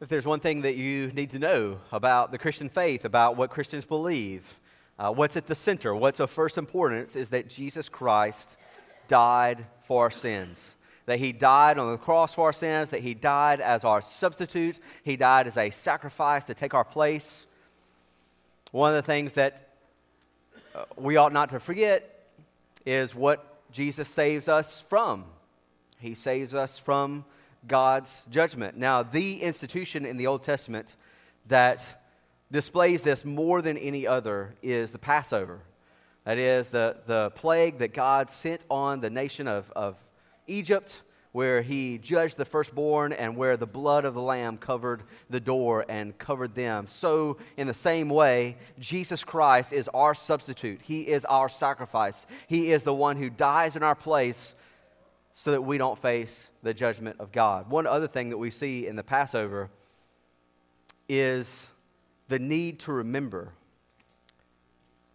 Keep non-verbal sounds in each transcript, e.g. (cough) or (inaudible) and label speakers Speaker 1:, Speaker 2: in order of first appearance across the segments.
Speaker 1: If there's one thing that you need to know about the Christian faith, about what Christians believe, uh, what's at the center, what's of first importance, is that Jesus Christ died for our sins. That he died on the cross for our sins, that he died as our substitute, he died as a sacrifice to take our place. One of the things that uh, we ought not to forget is what Jesus saves us from. He saves us from God's judgment. Now, the institution in the Old Testament that displays this more than any other is the Passover. That is the, the plague that God sent on the nation of, of Egypt, where he judged the firstborn and where the blood of the lamb covered the door and covered them. So, in the same way, Jesus Christ is our substitute. He is our sacrifice. He is the one who dies in our place so that we don't face the judgment of God. One other thing that we see in the Passover is the need to remember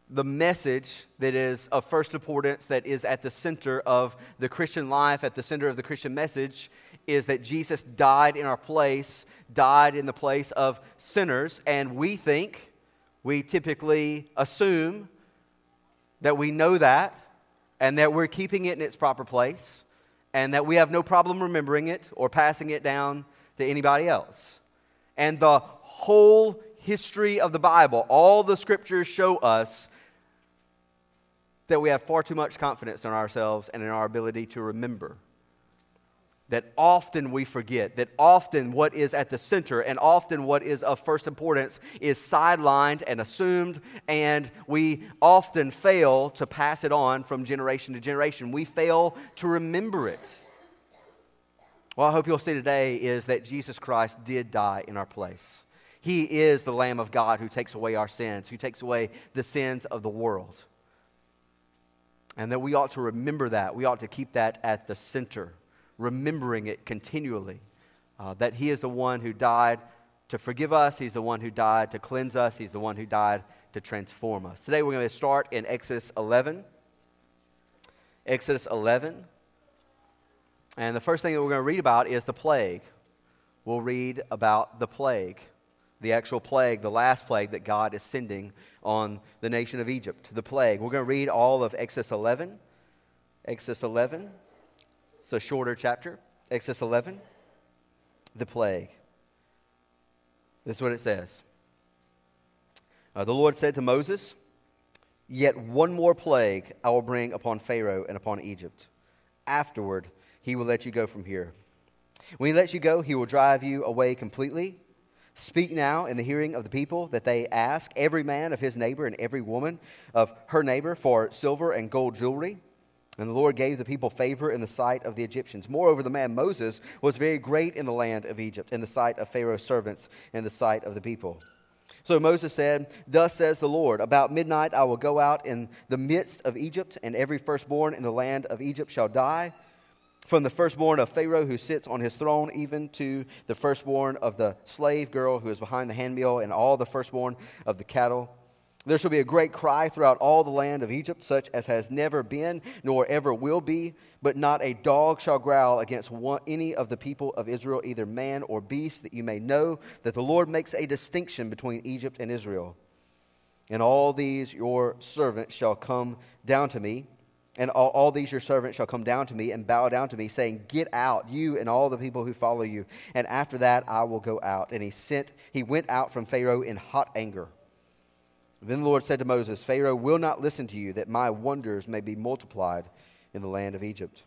Speaker 1: the message that is of first importance, that is at the center of the Christian life, at the center of the Christian message, is that Jesus died in our place, died in the place of sinners, and we think, we typically assume that we know that and that we're keeping it in its proper place and that we have no problem remembering it or passing it down to anybody else. And the whole history of the Bible, all the scriptures show us that we have far too much confidence in ourselves and in our ability to remember that often we forget, that often what is at the center and often what is of first importance is sidelined and assumed, and we often fail to pass it on from generation to generation. We fail to remember it. Well, I hope you'll see today is that Jesus Christ did die in our place. He is the Lamb of God who takes away our sins, who takes away the sins of the world. And that we ought to remember that. We ought to keep that at the center remembering it continually. Uh, that He is the one who died to forgive us, He's the one who died to cleanse us, He's the one who died to transform us. Today we're going to start in Exodus 11. Exodus 11. And the first thing that we're going to read about is the plague. We'll read about the plague, the actual plague, the last plague that God is sending on the nation of Egypt. The plague. We're going to read all of Exodus 11. Exodus 11 a shorter chapter, Exodus 11, the plague. This is what it says. Uh, the Lord said to Moses, Yet one more plague I will bring upon Pharaoh and upon Egypt. Afterward, he will let you go from here. When he lets you go, he will drive you away completely. Speak now in the hearing of the people that they ask every man of his neighbor and every woman of her neighbor for silver and gold jewelry and the Lord gave the people favor in the sight of the Egyptians. Moreover, the man Moses was very great in the land of Egypt, in the sight of Pharaoh's servants, in the sight of the people. So Moses said, Thus says the Lord, About midnight I will go out in the midst of Egypt, and every firstborn in the land of Egypt shall die. From the firstborn of Pharaoh who sits on his throne, even to the firstborn of the slave girl who is behind the handmill, and all the firstborn of the cattle there shall be a great cry throughout all the land of Egypt, such as has never been, nor ever will be. But not a dog shall growl against one, any of the people of Israel, either man or beast, that you may know that the Lord makes a distinction between Egypt and Israel. And all these your servants shall come down to me, and all, all these your servants shall come down to me and bow down to me, saying, Get out, you and all the people who follow you. And after that I will go out. And he sent, he went out from Pharaoh in hot anger. Then the Lord said to Moses, Pharaoh will not listen to you, that my wonders may be multiplied in the land of Egypt.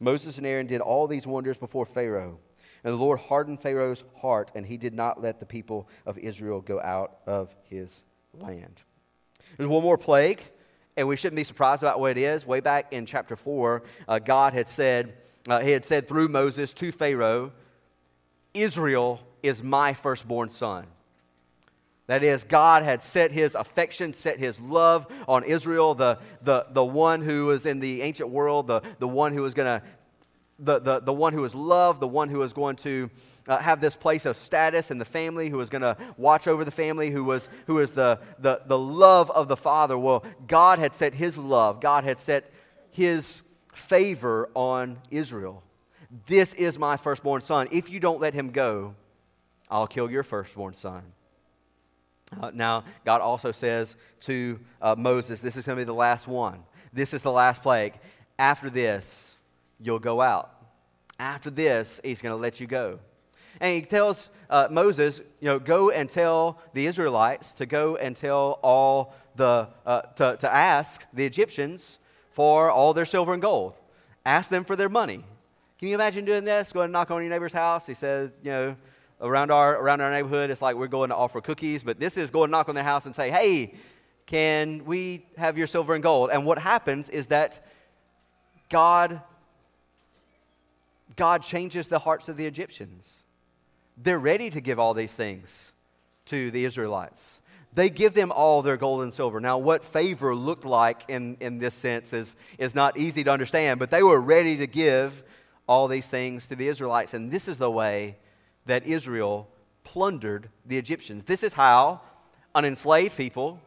Speaker 1: Moses and Aaron did all these wonders before Pharaoh. And the Lord hardened Pharaoh's heart, and he did not let the people of Israel go out of his land. There's one more plague, and we shouldn't be surprised about what it is. Way back in chapter 4, uh, God had said, uh, He had said through Moses to Pharaoh, Israel is my firstborn son. That is, God had set his affection, set his love on Israel, the, the, the one who was in the ancient world, the, the one who was going to, the, the, the one who was loved, the one who was going to uh, have this place of status in the family, who was going to watch over the family, who was, who was the, the, the love of the Father. Well, God had set his love, God had set his favor on Israel. This is my firstborn son. If you don't let him go, I'll kill your firstborn son. Uh, now, God also says to uh, Moses, This is going to be the last one. This is the last plague. After this, you'll go out. After this, he's going to let you go. And he tells uh, Moses, you know, go and tell the Israelites to go and tell all the, uh, to, to ask the Egyptians for all their silver and gold. Ask them for their money. Can you imagine doing this? Go and knock on your neighbor's house. He says, you know, around our, around our neighborhood, it's like we're going to offer cookies, but this is going to knock on their house and say, hey, can we have your silver and gold? And what happens is that God, God changes the hearts of the Egyptians. They're ready to give all these things to the Israelites. They give them all their gold and silver. Now, what favor looked like in, in this sense is, is not easy to understand, but they were ready to give all these things to the Israelites. And this is the way that Israel plundered the Egyptians. This is how an enslaved people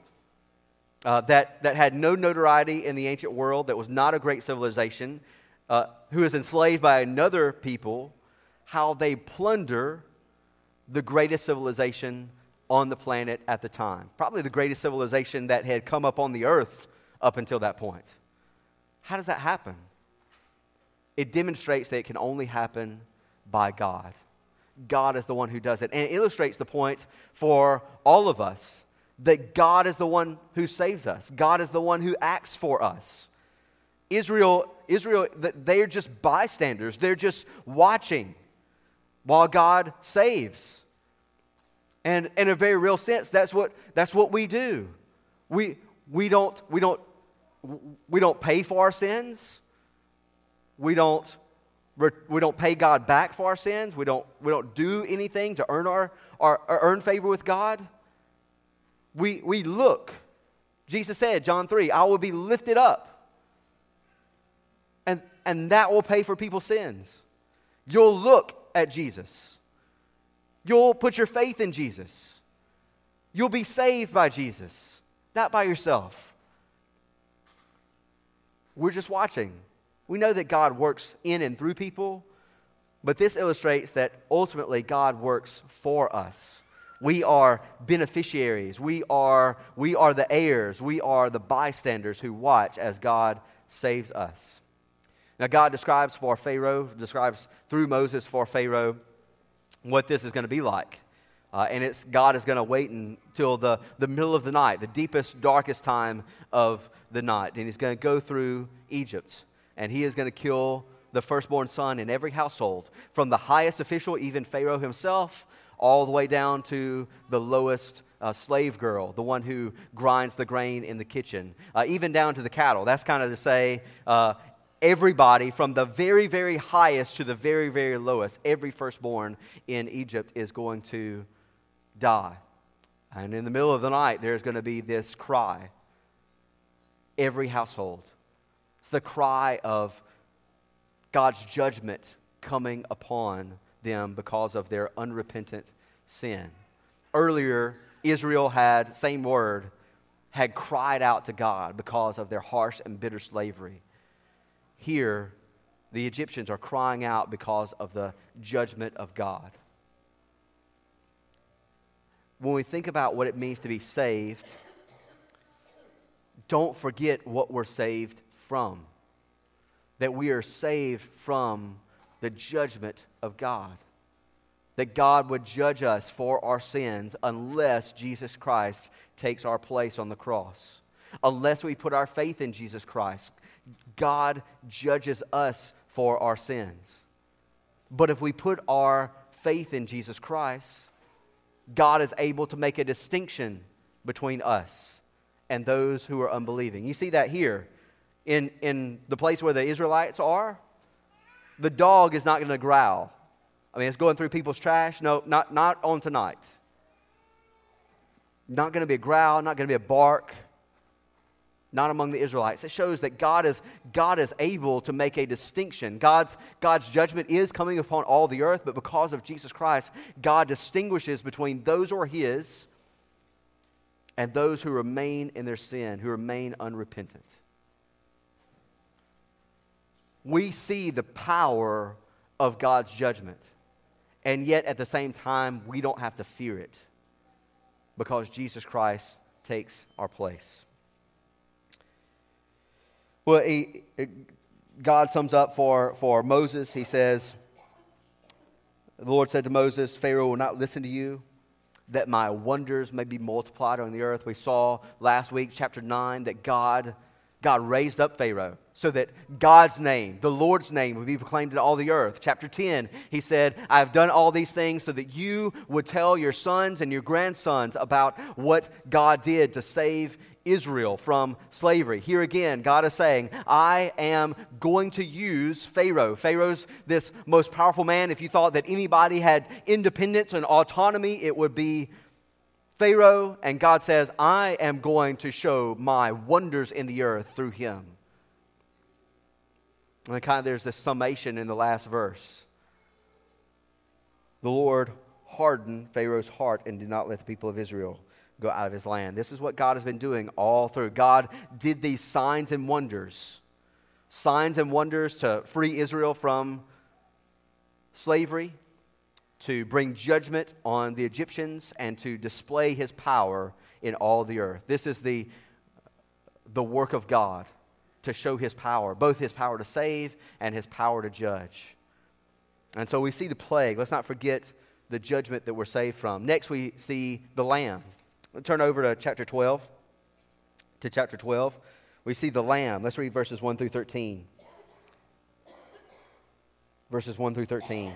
Speaker 1: uh, that, that had no notoriety in the ancient world, that was not a great civilization, uh, who is enslaved by another people, how they plunder the greatest civilization on the planet at the time. Probably the greatest civilization that had come up on the earth up until that point. How does that happen? It demonstrates that it can only happen by God. God is the one who does it. And it illustrates the point for all of us that God is the one who saves us. God is the one who acts for us. Israel, Israel, they're just bystanders. They're just watching while God saves. And in a very real sense, that's what, that's what we do. We, we, don't, we, don't, we don't pay for our sins. We don't, we don't pay God back for our sins. We don't, we don't do anything to earn, our, our, earn favor with God we, we look. Jesus said, John 3, I will be lifted up. And, and that will pay for people's sins. You'll look at Jesus. You'll put your faith in Jesus. You'll be saved by Jesus, not by yourself. We're just watching. We know that God works in and through people, but this illustrates that ultimately God works for us. We are beneficiaries. We are, we are the heirs. We are the bystanders who watch as God saves us. Now, God describes for Pharaoh, describes through Moses for Pharaoh what this is going to be like. Uh, and it's God is going to wait until the, the middle of the night, the deepest, darkest time of the night. And he's going to go through Egypt. And he is going to kill the firstborn son in every household, from the highest official, even Pharaoh himself, all the way down to the lowest uh, slave girl, the one who grinds the grain in the kitchen, uh, even down to the cattle. That's kind of to say uh, everybody from the very, very highest to the very, very lowest, every firstborn in Egypt is going to die. And in the middle of the night, there's going to be this cry. Every household. It's the cry of God's judgment coming upon them because of their unrepentant sin. Earlier, Israel had, same word, had cried out to God because of their harsh and bitter slavery. Here, the Egyptians are crying out because of the judgment of God. When we think about what it means to be saved, don't forget what we're saved from. That we are saved from the judgment of God. That God would judge us for our sins unless Jesus Christ takes our place on the cross. Unless we put our faith in Jesus Christ, God judges us for our sins. But if we put our faith in Jesus Christ, God is able to make a distinction between us and those who are unbelieving. You see that here in, in the place where the Israelites are the dog is not going to growl. I mean, it's going through people's trash. No, not, not on tonight. Not going to be a growl, not going to be a bark, not among the Israelites. It shows that God is, God is able to make a distinction. God's, God's judgment is coming upon all the earth, but because of Jesus Christ, God distinguishes between those who are His and those who remain in their sin, who remain unrepentant we see the power of God's judgment. And yet, at the same time, we don't have to fear it because Jesus Christ takes our place. Well, he, God sums up for, for Moses. He says, The Lord said to Moses, Pharaoh will not listen to you, that my wonders may be multiplied on the earth. We saw last week, chapter 9, that God, God raised up Pharaoh so that God's name, the Lord's name, would be proclaimed in all the earth. Chapter 10, he said, I have done all these things so that you would tell your sons and your grandsons about what God did to save Israel from slavery. Here again, God is saying, I am going to use Pharaoh. Pharaoh's this most powerful man. If you thought that anybody had independence and autonomy, it would be Pharaoh. And God says, I am going to show my wonders in the earth through him. And kind of there's this summation in the last verse. The Lord hardened Pharaoh's heart and did not let the people of Israel go out of his land. This is what God has been doing all through. God did these signs and wonders, signs and wonders to free Israel from slavery, to bring judgment on the Egyptians, and to display his power in all the earth. This is the, the work of God to show his power, both his power to save and his power to judge. And so we see the plague. Let's not forget the judgment that we're saved from. Next, we see the Lamb. Turn over to chapter 12. To chapter 12. We see the Lamb. Let's read verses 1 through 13. Verses 1 through 13.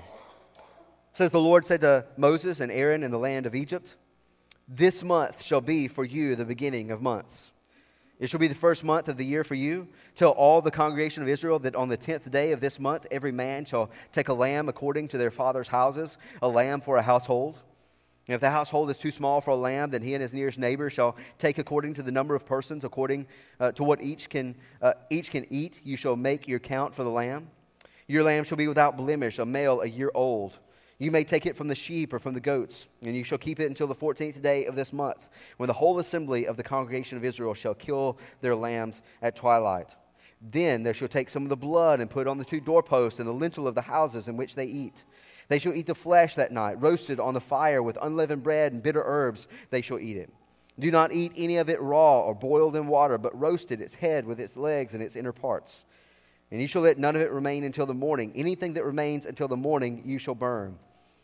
Speaker 1: It says, The Lord said to Moses and Aaron in the land of Egypt, This month shall be for you the beginning of months. It shall be the first month of the year for you. Tell all the congregation of Israel that on the tenth day of this month every man shall take a lamb according to their father's houses, a lamb for a household. And if the household is too small for a lamb, then he and his nearest neighbor shall take according to the number of persons, according uh, to what each can, uh, each can eat. You shall make your count for the lamb. Your lamb shall be without blemish, a male a year old. You may take it from the sheep or from the goats, and you shall keep it until the fourteenth day of this month, when the whole assembly of the congregation of Israel shall kill their lambs at twilight. Then they shall take some of the blood and put it on the two doorposts and the lintel of the houses in which they eat. They shall eat the flesh that night, roasted on the fire with unleavened bread and bitter herbs. They shall eat it. Do not eat any of it raw or boiled in water, but roasted its head with its legs and its inner parts. And you shall let none of it remain until the morning. Anything that remains until the morning you shall burn.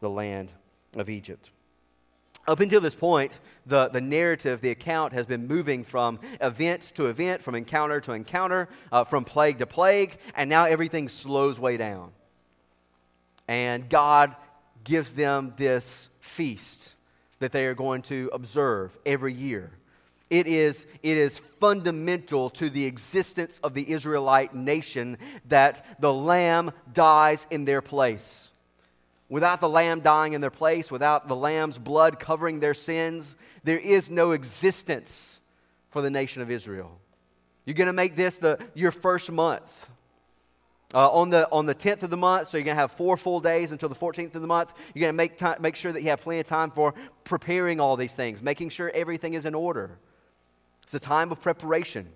Speaker 1: the land of Egypt. Up until this point, the, the narrative, the account has been moving from event to event, from encounter to encounter, uh, from plague to plague, and now everything slows way down. And God gives them this feast that they are going to observe every year. It is, it is fundamental to the existence of the Israelite nation that the lamb dies in their place. Without the lamb dying in their place, without the lamb's blood covering their sins, there is no existence for the nation of Israel. You're going to make this the, your first month. Uh, on, the, on the 10th of the month, so you're going to have four full days until the 14th of the month. You're going to make, time, make sure that you have plenty of time for preparing all these things, making sure everything is in order. It's a time of preparation.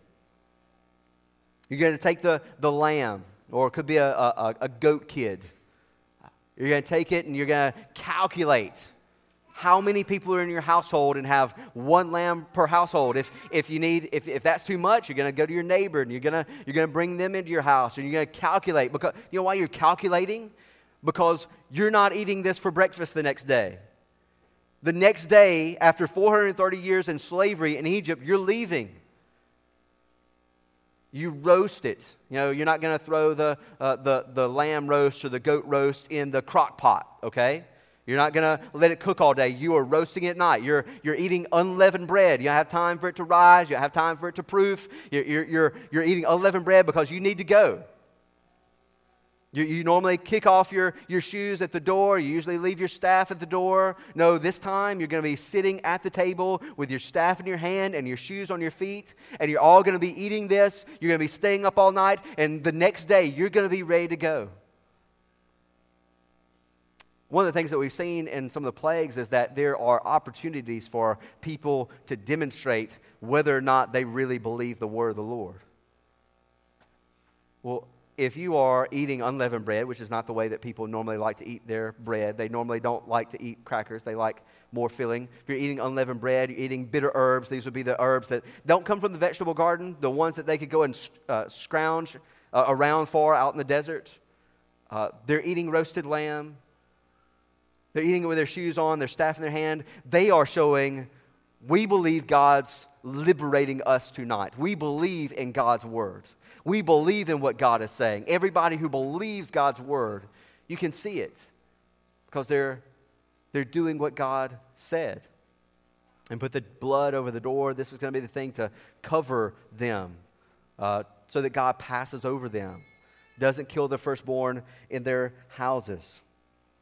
Speaker 1: You're going to take the, the lamb, or it could be a, a, a goat kid you're going to take it and you're going to calculate how many people are in your household and have one lamb per household. If, if you need, if, if that's too much, you're going to go to your neighbor and you're going to, you're going to bring them into your house and you're going to calculate. Because, you know why you're calculating? Because you're not eating this for breakfast the next day. The next day, after 430 years in slavery in Egypt, you're leaving you roast it. You know, you're not going to throw the, uh, the, the lamb roast or the goat roast in the crock pot, okay? You're not going to let it cook all day. You are roasting it at night. You're, you're eating unleavened bread. You have time for it to rise. You have time for it to proof. You're, you're, you're, you're eating unleavened bread because you need to go. You, you, normally kick off your, your shoes at the door. You usually leave your staff at the door. No, this time you're going to be sitting at the table with your staff in your hand and your shoes on your feet, and you're all going to be eating this. You're going to be staying up all night, and the next day you're going to be ready to go. One of the things that we've seen in some of the plagues is that there are opportunities for people to demonstrate whether or not they really believe the word of the Lord. Well, if you are eating unleavened bread, which is not the way that people normally like to eat their bread, they normally don't like to eat crackers, they like more filling. If you're eating unleavened bread, you're eating bitter herbs, these would be the herbs that don't come from the vegetable garden, the ones that they could go and uh, scrounge uh, around for out in the desert. Uh, they're eating roasted lamb. They're eating it with their shoes on, their staff in their hand. They are showing, we believe God's liberating us tonight. We believe in God's word. We believe in what God is saying. Everybody who believes God's word, you can see it because they're, they're doing what God said. And put the blood over the door. This is going to be the thing to cover them uh, so that God passes over them, doesn't kill the firstborn in their houses.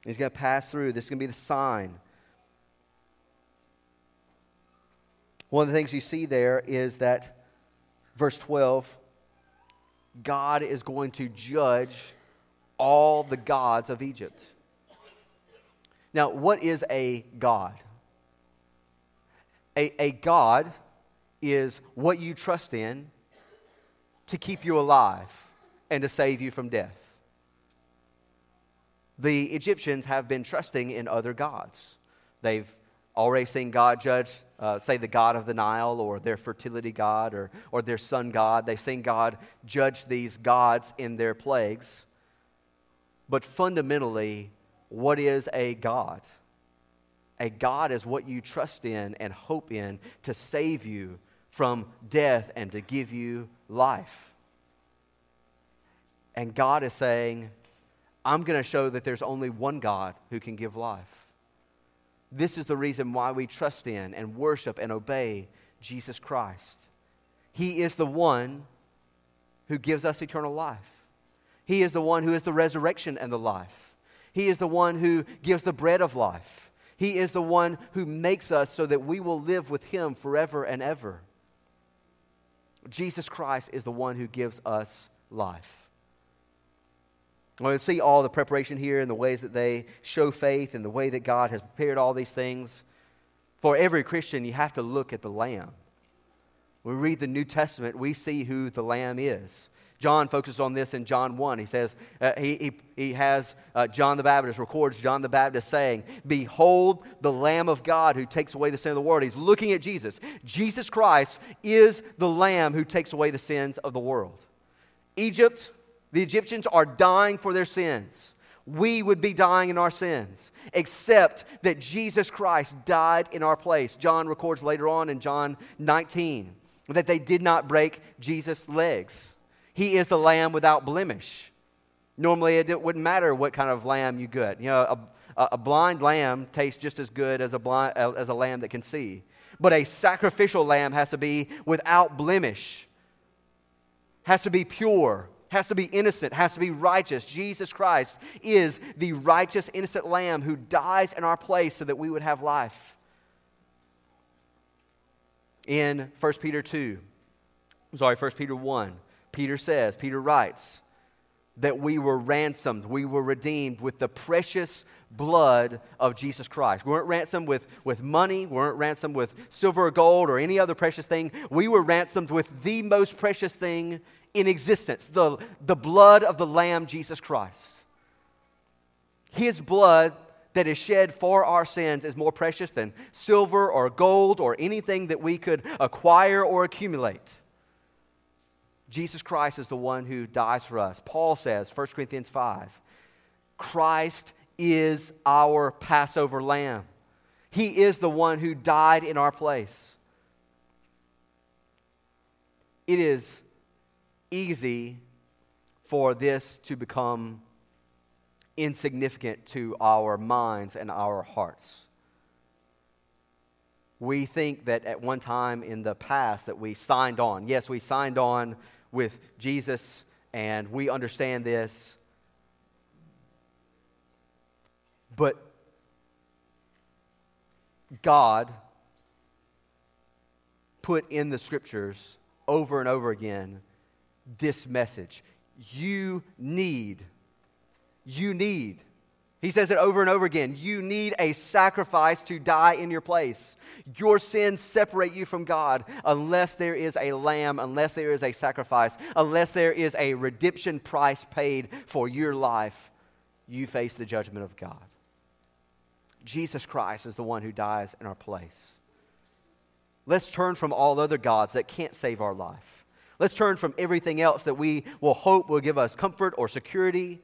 Speaker 1: He's going to pass through. This is going to be the sign. One of the things you see there is that, verse 12, God is going to judge all the gods of Egypt. Now, what is a God? A, a God is what you trust in to keep you alive and to save you from death. The Egyptians have been trusting in other gods. They've already seen God judge, uh, say, the God of the Nile or their fertility God or, or their sun God. They've seen God judge these gods in their plagues. But fundamentally, what is a God? A God is what you trust in and hope in to save you from death and to give you life. And God is saying, I'm going to show that there's only one God who can give life. This is the reason why we trust in and worship and obey Jesus Christ. He is the one who gives us eternal life. He is the one who is the resurrection and the life. He is the one who gives the bread of life. He is the one who makes us so that we will live with Him forever and ever. Jesus Christ is the one who gives us life. We see all the preparation here and the ways that they show faith and the way that God has prepared all these things. For every Christian, you have to look at the Lamb. When we read the New Testament, we see who the Lamb is. John focuses on this in John 1. He says, uh, he, he, he has uh, John the Baptist, records John the Baptist saying, Behold the Lamb of God who takes away the sin of the world. He's looking at Jesus. Jesus Christ is the Lamb who takes away the sins of the world. Egypt, the Egyptians are dying for their sins. We would be dying in our sins, except that Jesus Christ died in our place. John records later on in John 19 that they did not break Jesus' legs. He is the lamb without blemish. Normally, it wouldn't matter what kind of lamb you get. You know, a, a blind lamb tastes just as good as a, blind, as a lamb that can see. But a sacrificial lamb has to be without blemish, has to be pure, has to be innocent, has to be righteous. Jesus Christ is the righteous, innocent Lamb who dies in our place so that we would have life. In 1 Peter 2, sorry, 1 Peter 1, Peter says, Peter writes, that we were ransomed, we were redeemed with the precious blood of Jesus Christ. We weren't ransomed with, with money, we weren't ransomed with silver or gold or any other precious thing. We were ransomed with the most precious thing in existence the, the blood of the Lamb, Jesus Christ. His blood that is shed for our sins is more precious than silver or gold or anything that we could acquire or accumulate. Jesus Christ is the one who dies for us. Paul says, 1 Corinthians 5, Christ is our Passover lamb. He is the one who died in our place. It is easy for this to become insignificant to our minds and our hearts. We think that at one time in the past that we signed on. Yes, we signed on with Jesus and we understand this. But God put in the scriptures over and over again this message. You need, you need. He says it over and over again. You need a sacrifice to die in your place. Your sins separate you from God unless there is a lamb, unless there is a sacrifice, unless there is a redemption price paid for your life. You face the judgment of God. Jesus Christ is the one who dies in our place. Let's turn from all other gods that can't save our life. Let's turn from everything else that we will hope will give us comfort or security.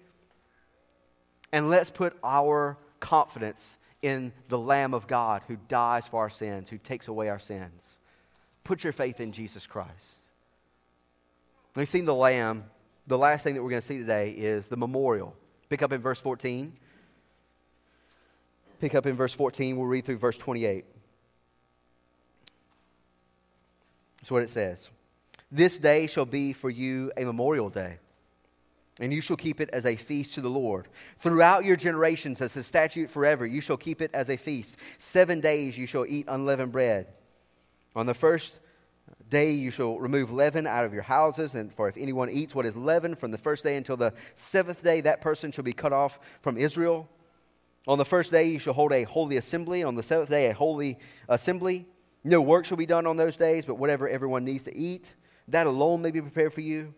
Speaker 1: And let's put our confidence in the Lamb of God who dies for our sins, who takes away our sins. Put your faith in Jesus Christ. We've seen the Lamb. The last thing that we're going to see today is the memorial. Pick up in verse 14. Pick up in verse 14. We'll read through verse 28. That's what it says. This day shall be for you a memorial day, and you shall keep it as a feast to the Lord. Throughout your generations, as a statute forever, you shall keep it as a feast. Seven days you shall eat unleavened bread. On the first day you shall remove leaven out of your houses, and for if anyone eats what is leavened from the first day until the seventh day, that person shall be cut off from Israel. On the first day you shall hold a holy assembly, on the seventh day a holy assembly. No work shall be done on those days, but whatever everyone needs to eat, that alone may be prepared for you.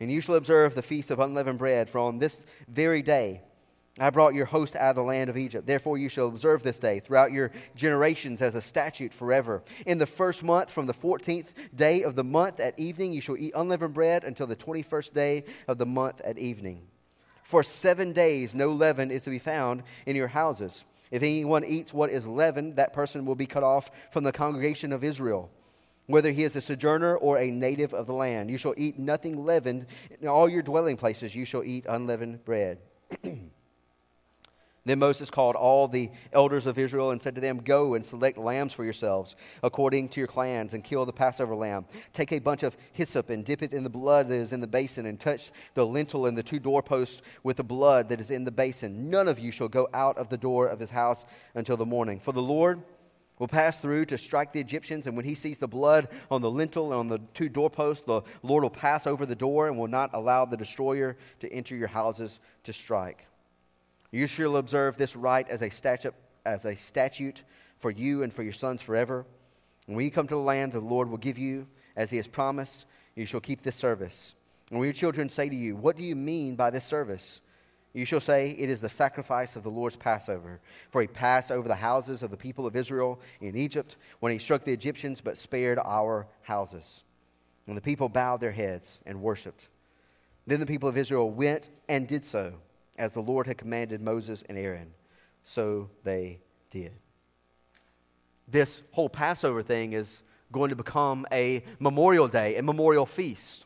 Speaker 1: And you shall observe the feast of unleavened bread, for on this very day I brought your host out of the land of Egypt. Therefore, you shall observe this day throughout your generations as a statute forever. In the first month, from the fourteenth day of the month at evening, you shall eat unleavened bread until the twenty first day of the month at evening. For seven days, no leaven is to be found in your houses. If anyone eats what is leavened, that person will be cut off from the congregation of Israel, whether he is a sojourner or a native of the land. You shall eat nothing leavened. In all your dwelling places, you shall eat unleavened bread. (clears throat) Then Moses called all the elders of Israel and said to them, Go and select lambs for yourselves according to your clans and kill the Passover lamb. Take a bunch of hyssop and dip it in the blood that is in the basin and touch the lintel and the two doorposts with the blood that is in the basin. None of you shall go out of the door of his house until the morning. For the Lord will pass through to strike the Egyptians, and when he sees the blood on the lintel and on the two doorposts, the Lord will pass over the door and will not allow the destroyer to enter your houses to strike. You shall observe this rite as a statute, as a statute for you and for your sons forever. And when you come to the land the Lord will give you, as he has promised, you shall keep this service. And when your children say to you, What do you mean by this service? You shall say, It is the sacrifice of the Lord's Passover. For he passed over the houses of the people of Israel in Egypt when he struck the Egyptians, but spared our houses. And the people bowed their heads and worshiped. Then the people of Israel went and did so as the Lord had commanded Moses and Aaron. So they did. This whole Passover thing is going to become a memorial day, a memorial feast.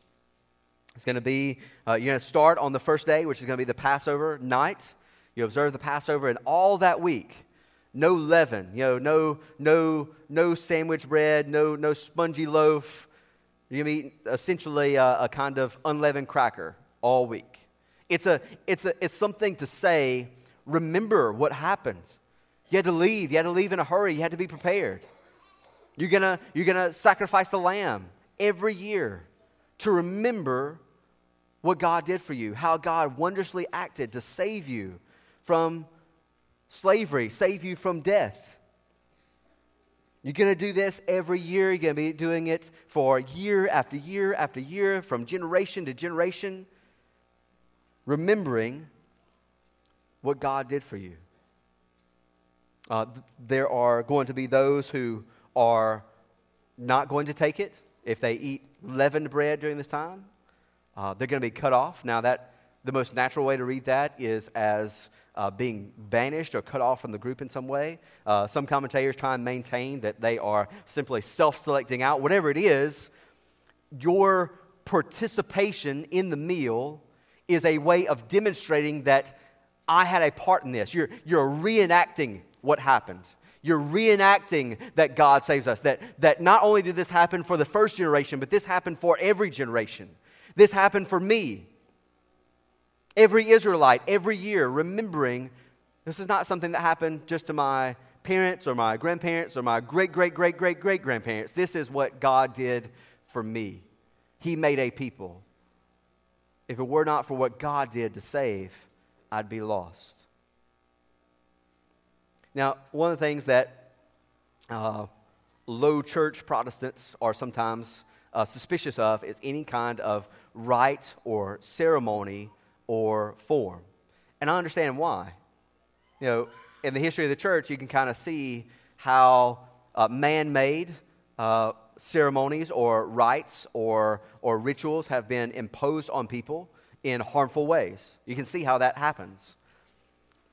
Speaker 1: It's going to be, uh, you're going to start on the first day, which is going to be the Passover night. You observe the Passover, and all that week, no leaven, you know, no, no, no sandwich bread, no, no spongy loaf. You're going to eat essentially a, a kind of unleavened cracker all week. It's, a, it's, a, it's something to say, remember what happened. You had to leave. You had to leave in a hurry. You had to be prepared. You're going to you're gonna sacrifice the lamb every year to remember what God did for you, how God wondrously acted to save you from slavery, save you from death. You're going to do this every year. You're going to be doing it for year after year after year, from generation to generation remembering what God did for you. Uh, there are going to be those who are not going to take it if they eat leavened bread during this time. Uh, they're going to be cut off. Now, that the most natural way to read that is as uh, being banished or cut off from the group in some way. Uh, some commentators try and maintain that they are simply self-selecting out. Whatever it is, your participation in the meal is a way of demonstrating that I had a part in this. You're, you're reenacting what happened. You're reenacting that God saves us. That, that not only did this happen for the first generation, but this happened for every generation. This happened for me. Every Israelite, every year, remembering This is not something that happened just to my parents or my grandparents or my great, great, great, great, great grandparents. This is what God did for me. He made a people. If it were not for what God did to save, I'd be lost. Now, one of the things that uh, low church Protestants are sometimes uh, suspicious of is any kind of rite or ceremony or form. And I understand why. You know, in the history of the church, you can kind of see how uh, man made uh, ceremonies or rites or, or rituals have been imposed on people in harmful ways. You can see how that happens.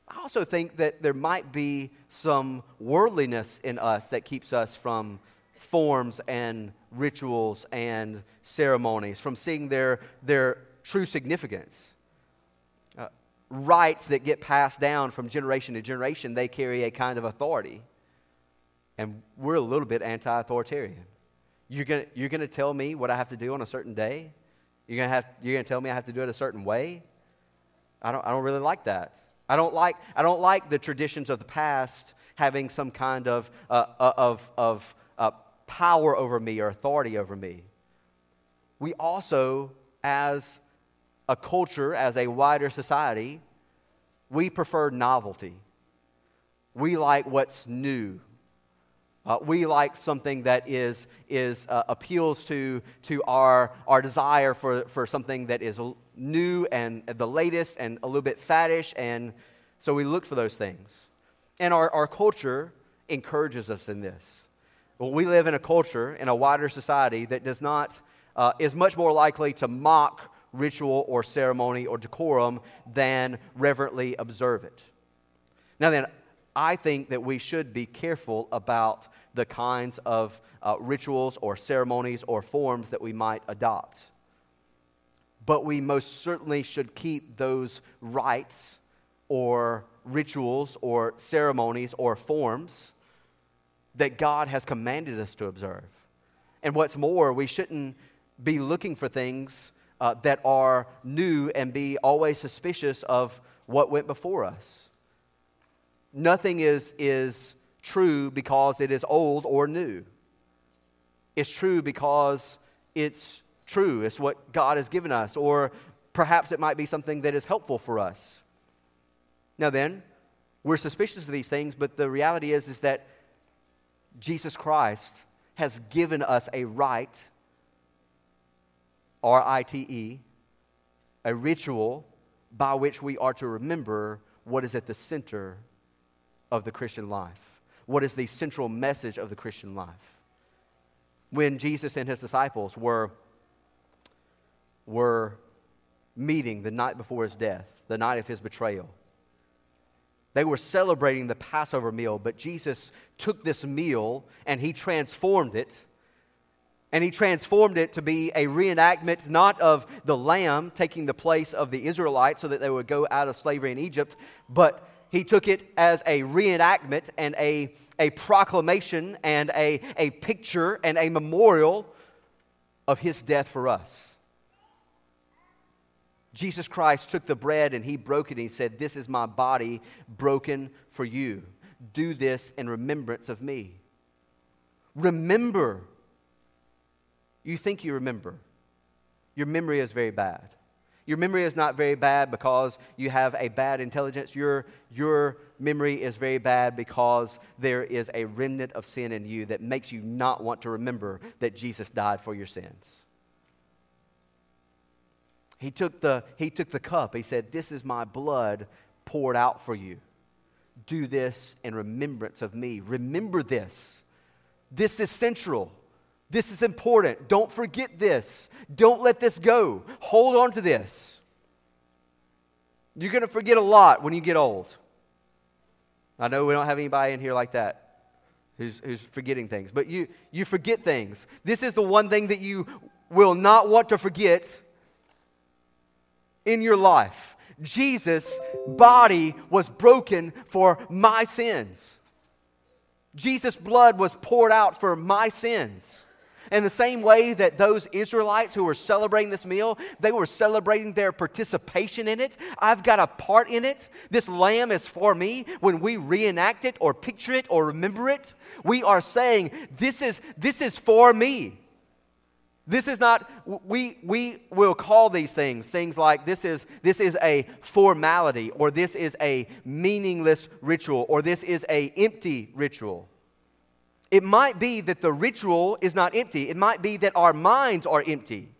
Speaker 1: I also think that there might be some worldliness in us that keeps us from forms and rituals and ceremonies, from seeing their, their true significance. Uh, rites that get passed down from generation to generation, they carry a kind of authority. And we're a little bit anti authoritarian. You're going you're to tell me what I have to do on a certain day? You're going to tell me I have to do it a certain way? I don't, I don't really like that. I don't like, I don't like the traditions of the past having some kind of, uh, uh, of, of uh, power over me or authority over me. We also, as a culture, as a wider society, we prefer novelty. We like what's new. Uh, we like something that is, is uh, appeals to, to our, our desire for, for something that is new and the latest and a little bit faddish, and so we look for those things. And our, our culture encourages us in this. Well, we live in a culture, in a wider society, that does not, uh, is much more likely to mock ritual or ceremony or decorum than reverently observe it. Now, then, I think that we should be careful about the kinds of uh, rituals or ceremonies or forms that we might adopt but we most certainly should keep those rites or rituals or ceremonies or forms that God has commanded us to observe. And what's more, we shouldn't be looking for things uh, that are new and be always suspicious of what went before us. Nothing is, is true because it is old or new. It's true because it's true, it's what God has given us, or perhaps it might be something that is helpful for us. Now, then, we're suspicious of these things, but the reality is, is that Jesus Christ has given us a rite, R I T E, a ritual by which we are to remember what is at the center of the Christian life. What is the central message of the Christian life? When Jesus and his disciples were were meeting the night before his death, the night of his betrayal. They were celebrating the Passover meal, but Jesus took this meal and he transformed it. And he transformed it to be a reenactment not of the lamb taking the place of the Israelites so that they would go out of slavery in Egypt, but he took it as a reenactment and a, a proclamation and a, a picture and a memorial of his death for us. Jesus Christ took the bread and he broke it and he said, This is my body broken for you. Do this in remembrance of me. Remember. You think you remember. Your memory is very bad. Your memory is not very bad because you have a bad intelligence. Your, your memory is very bad because there is a remnant of sin in you that makes you not want to remember that Jesus died for your sins. He took the, he took the cup. He said, This is my blood poured out for you. Do this in remembrance of me. Remember this. This is central. This is important. Don't forget this. Don't let this go. Hold on to this. You're going to forget a lot when you get old. I know we don't have anybody in here like that who's, who's forgetting things, but you, you forget things. This is the one thing that you will not want to forget in your life. Jesus' body was broken for my sins. Jesus' blood was poured out for my sins. In the same way that those Israelites who were celebrating this meal, they were celebrating their participation in it. I've got a part in it. This lamb is for me. When we reenact it or picture it or remember it, we are saying, This is, this is for me. This is not, we, we will call these things things like this is, this is a formality, or this is a meaningless ritual, or this is a empty ritual. It might be that the ritual is not empty. It might be that our minds are empty.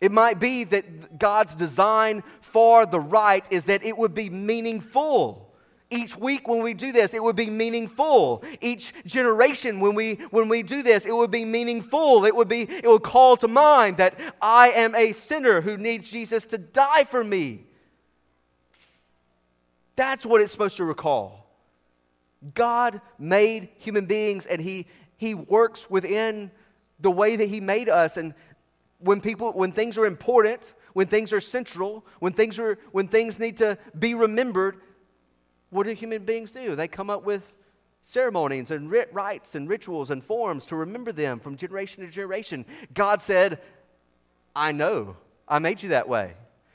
Speaker 1: It might be that God's design for the rite is that it would be meaningful each week when we do this it would be meaningful. Each generation when we when we do this it would be meaningful. It would be it would call to mind that i am a sinner who needs jesus to die for me. That's what it's supposed to recall. God made human beings and he he works within the way that he made us. And when people when things are important when things are central when things are when things need to be remembered what do human beings do? They come up with ceremonies and rit- rites and rituals and forms to remember them from generation to generation. God said, I know. I made you that way.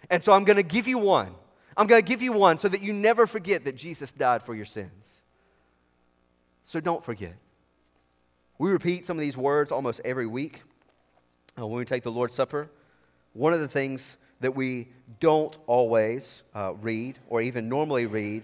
Speaker 1: And so I'm going to give you one. I'm going to give you one so that you never forget that Jesus died for your sins. So don't forget. We repeat some of these words almost every week uh, when we take the Lord's Supper. One of the things that we don't always uh, read or even normally read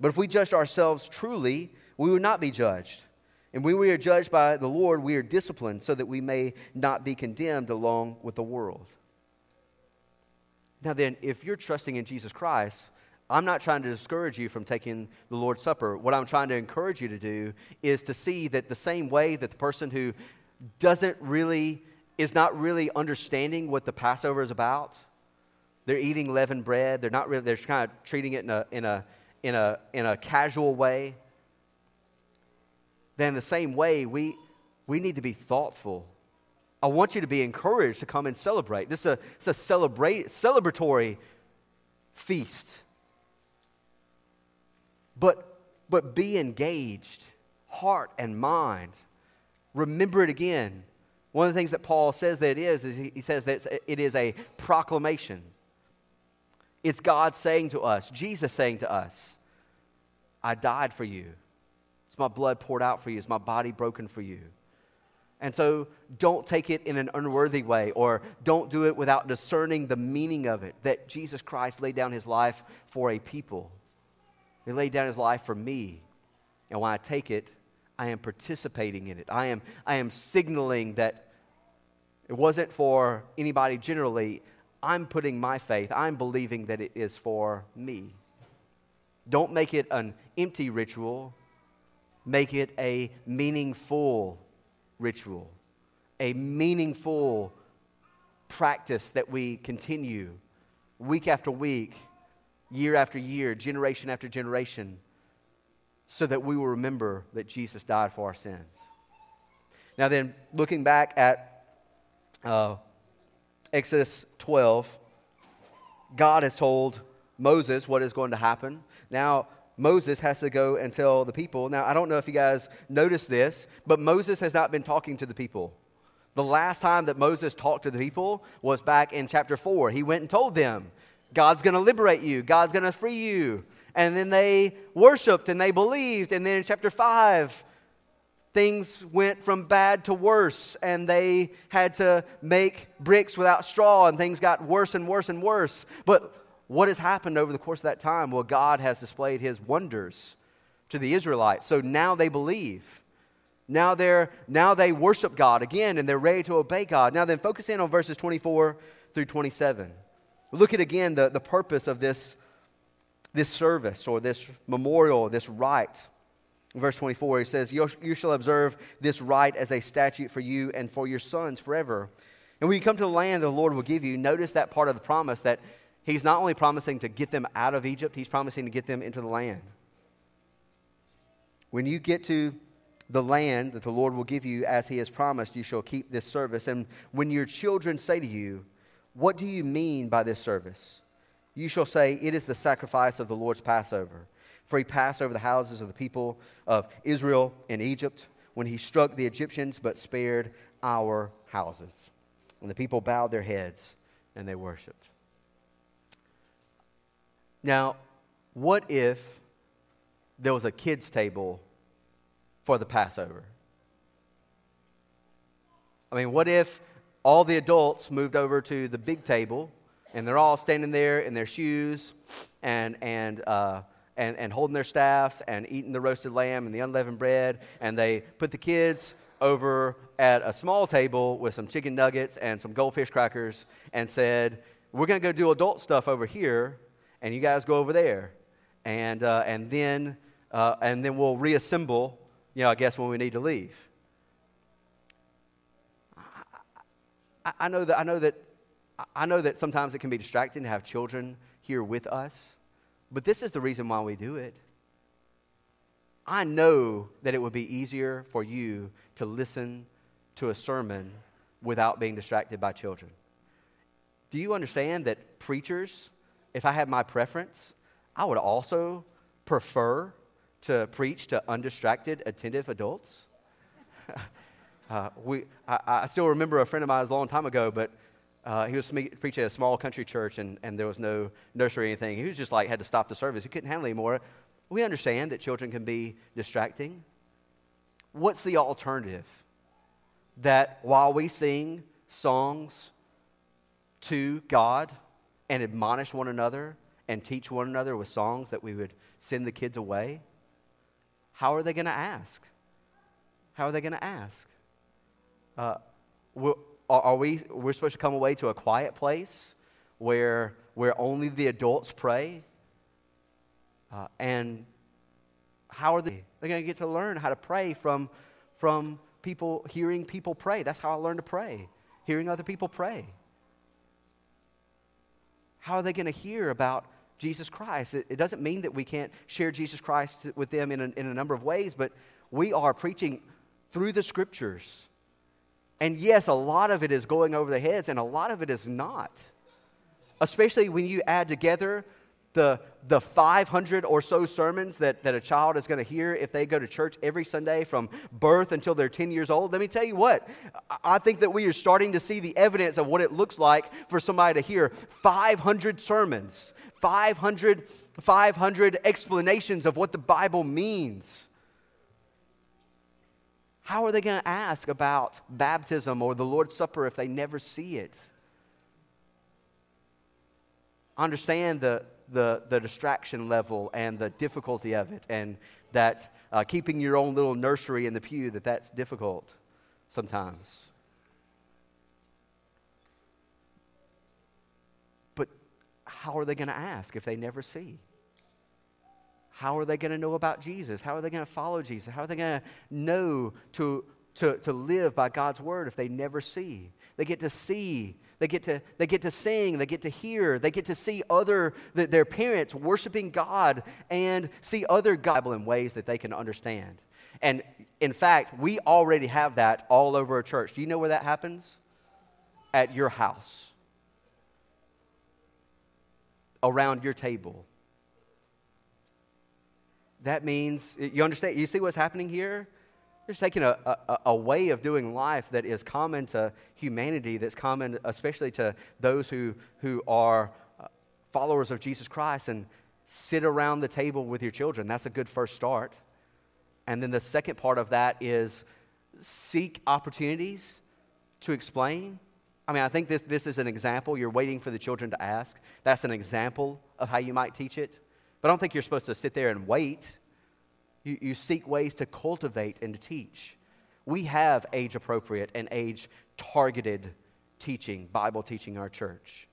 Speaker 1: But if we judged ourselves truly, we would not be judged. And when we are judged by the Lord, we are disciplined so that we may not be condemned along with the world. Now, then, if you're trusting in Jesus Christ, I'm not trying to discourage you from taking the Lord's Supper. What I'm trying to encourage you to do is to see that the same way that the person who doesn't really, is not really understanding what the Passover is about, they're eating leavened bread, they're not really, they're kind of treating it in a, in a in a, in a casual way, then the same way, we, we need to be thoughtful. I want you to be encouraged to come and celebrate. This is a, it's a celebrate, celebratory feast. But, but be engaged, heart and mind. Remember it again. One of the things that Paul says that it is, is he says that it is a proclamation. It's God saying to us, Jesus saying to us, I died for you. It's my blood poured out for you. It's my body broken for you. And so don't take it in an unworthy way or don't do it without discerning the meaning of it that Jesus Christ laid down his life for a people. He laid down his life for me. And when I take it, I am participating in it. I am, I am signaling that it wasn't for anybody generally. I'm putting my faith, I'm believing that it is for me. Don't make it an empty ritual, make it a meaningful ritual, a meaningful practice that we continue week after week, year after year, generation after generation, so that we will remember that Jesus died for our sins. Now, then, looking back at uh, Exodus 12, God has told Moses what is going to happen. Now, Moses has to go and tell the people. Now, I don't know if you guys noticed this, but Moses has not been talking to the people. The last time that Moses talked to the people was back in chapter 4. He went and told them, God's going to liberate you, God's going to free you. And then they worshiped and they believed. And then in chapter 5, things went from bad to worse, and they had to make bricks without straw, and things got worse and worse and worse. But what has happened over the course of that time? Well, God has displayed his wonders to the Israelites. So now they believe. Now they're now they worship God again and they're ready to obey God. Now then focus in on verses 24 through 27. Look at again the, the purpose of this, this service or this memorial, this rite. Verse 24, he says, You shall observe this rite as a statute for you and for your sons forever. And when you come to the land the Lord will give you, notice that part of the promise that he's not only promising to get them out of Egypt, he's promising to get them into the land. When you get to the land that the Lord will give you as he has promised, you shall keep this service. And when your children say to you, What do you mean by this service? You shall say, It is the sacrifice of the Lord's Passover. For he passed over the houses of the people of Israel in Egypt when he struck the Egyptians, but spared our houses. And the people bowed their heads and they worshiped. Now, what if there was a kids' table for the Passover? I mean, what if all the adults moved over to the big table and they're all standing there in their shoes and, and, uh, and, and holding their staffs and eating the roasted lamb and the unleavened bread, and they put the kids over at a small table with some chicken nuggets and some goldfish crackers and said, We're going to go do adult stuff over here, and you guys go over there. And, uh, and, then, uh, and then we'll reassemble you know, I guess when we need to leave. I, I, know that I know that I know that sometimes it can be distracting to have children here with us, but this is the reason why we do it. I know that it would be easier for you to listen to a sermon without being distracted by children. Do you understand that preachers, if I had my preference, I would also prefer to preach to undistracted, attentive adults. (laughs) uh, we, I, I, still remember a friend of mine a long time ago, but uh, he was preaching at a small country church and, and there was no nursery or anything. He was just like, had to stop the service. He couldn't handle anymore. We understand that children can be distracting. What's the alternative? That while we sing songs to God and admonish one another and teach one another with songs, that we would send the kids away? how are they going to ask? How are they going to ask? Uh, are we, we're supposed to come away to a quiet place where, where only the adults pray? Uh, and how are they? They're going to get to learn how to pray from, from people, hearing people pray. That's how I learned to pray, hearing other people pray. How are they going to hear about Jesus Christ. It, it, doesn't mean that we can't share Jesus Christ with them in a, in a number of ways, but we are preaching through the scriptures. And yes, a lot of it is going over the heads, and a lot of it is not. Especially when you add together the, the 500 or so sermons that, that a child is going to hear if they go to church every Sunday from birth until they're 10 years old. Let me tell you what, I think that we are starting to see the evidence of what it looks like for somebody to hear 500 sermons 500, 500 explanations of what the Bible means. How are they going to ask about baptism or the Lord's Supper if they never see it? Understand the, the, the distraction level and the difficulty of it, and that uh, keeping your own little nursery in the pew, that that's difficult sometimes. But how are they going to ask if they never see? How are they going to know about Jesus? How are they going to follow Jesus? How are they going to know to, to, to live by God's word if they never see? They get to see, they get to, they get to sing, they get to hear, they get to see other, their parents worshiping God and see other God in ways that they can understand. And in fact, we already have that all over our church. Do you know where that happens? At your house around your table. That means, you understand, you see what's happening here? They're taking a, a, a, way of doing life that is common to humanity, that's common especially to those who, who are uh, followers of Jesus Christ, and sit around the table with your children. That's a good first start. And then the second part of that is seek opportunities to explain I mean, I think this, this is an example. You're waiting for the children to ask. That's an example of how you might teach it. But I don't think you're supposed to sit there and wait. You, you seek ways to cultivate and to teach. We have age appropriate and age targeted teaching, Bible teaching in our church.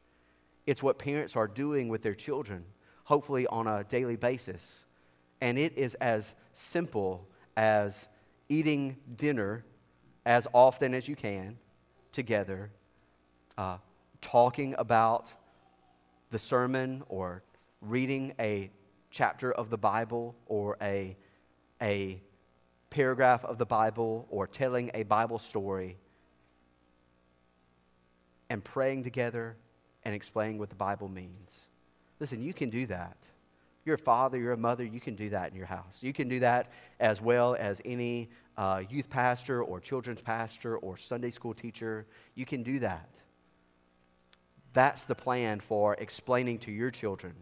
Speaker 1: It's what parents are doing with their children, hopefully on a daily basis. And it is as simple as eating dinner as often as you can together, uh, talking about the sermon or reading a chapter of the Bible or a, a paragraph of the Bible or telling a Bible story and praying together and explaining what the Bible means. Listen, you can do that. You're a father, you're a mother, you can do that in your house. You can do that as well as any uh, youth pastor or children's pastor or Sunday school teacher. You can do that. That's the plan for explaining to your children.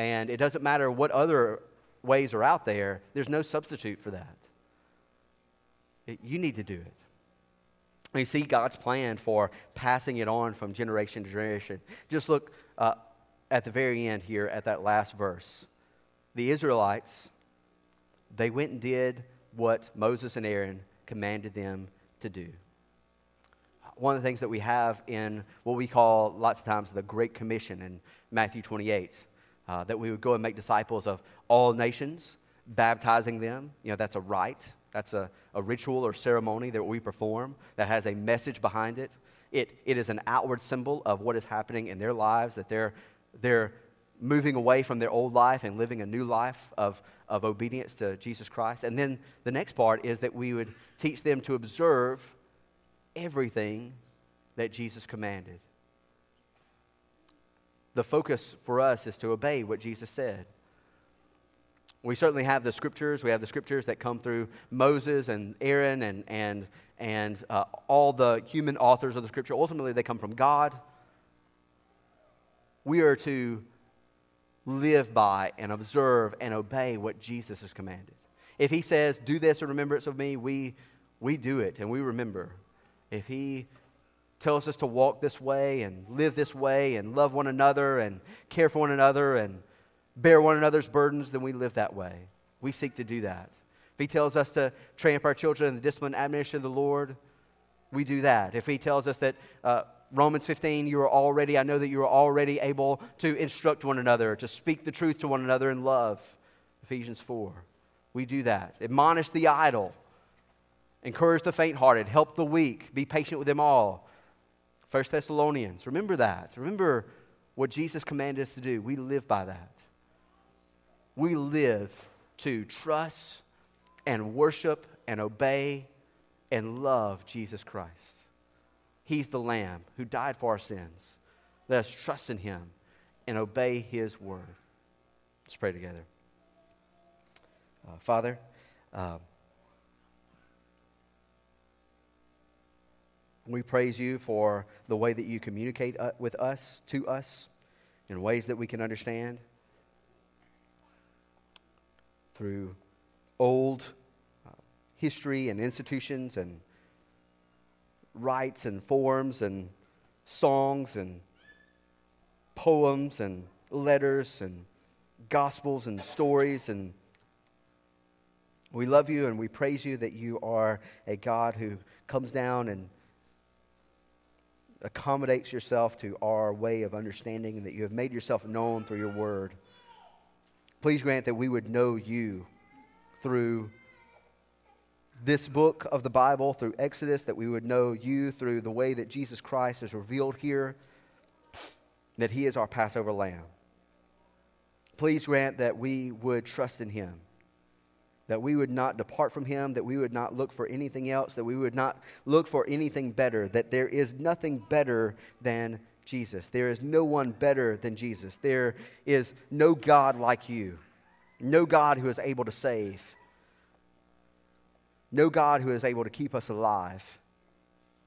Speaker 1: And it doesn't matter what other ways are out there, there's no substitute for that. It, you need to do it. You see God's plan for passing it on from generation to generation. Just look uh, at the very end here at that last verse. The Israelites, they went and did what Moses and Aaron commanded them to do. One of the things that we have in what we call lots of times the Great Commission in Matthew 28, uh, that we would go and make disciples of all nations, baptizing them. You know, that's a rite, that's a, a ritual or ceremony that we perform that has a message behind it. It, it is an outward symbol of what is happening in their lives, that they're, they're moving away from their old life and living a new life of, of obedience to Jesus Christ. And then the next part is that we would teach them to observe everything that Jesus commanded. The focus for us is to obey what Jesus said. We certainly have the scriptures. We have the scriptures that come through Moses and Aaron and, and, and uh, all the human authors of the scripture. Ultimately, they come from God. We are to live by and observe and obey what Jesus has commanded. If he says, do this in remembrance of me, we, we do it and we remember. If he tells us to walk this way and live this way and love one another and care for one another and bear one another's burdens, then we live that way. We seek to do that. If he tells us to train up our children in the discipline and admonition of the Lord, we do that. If he tells us that uh, Romans 15, you are already, I know that you are already able to instruct one another, to speak the truth to one another in love. Ephesians 4. We do that. Admonish the idle, encourage the faint hearted, help the weak, be patient with them all. 1 Thessalonians, remember that. Remember what Jesus commanded us to do. We live by that. We live to trust and worship and obey and love Jesus Christ. He's the Lamb who died for our sins. Let us trust in him and obey his word. Let's pray together. Uh, Father, uh, we praise you for the way that you communicate uh, with us, to us, in ways that we can understand. Through old uh, history and institutions and rites and forms and songs and poems and letters and gospels and stories and we love you and we praise you that you are a God who comes down and accommodates yourself to our way of understanding and that you have made yourself known through your word. Please grant that we would know you through this book of the Bible through Exodus, that we would know you through the way that Jesus Christ is revealed here, that he is our Passover lamb. Please grant that we would trust in him, that we would not depart from him, that we would not look for anything else, that we would not look for anything better, that there is nothing better than Jesus. There is no one better than Jesus. There is no God like you, no God who is able to save no God who is able to keep us alive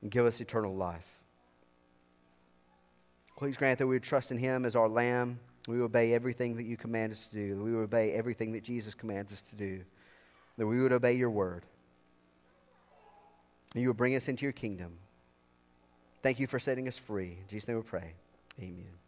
Speaker 1: and give us eternal life. Please grant that we would trust in Him as our Lamb. We obey everything that you command us to do. We obey everything that Jesus commands us to do. That we would obey your word. And you would bring us into your kingdom. Thank you for setting us free. In Jesus' name we pray. Amen.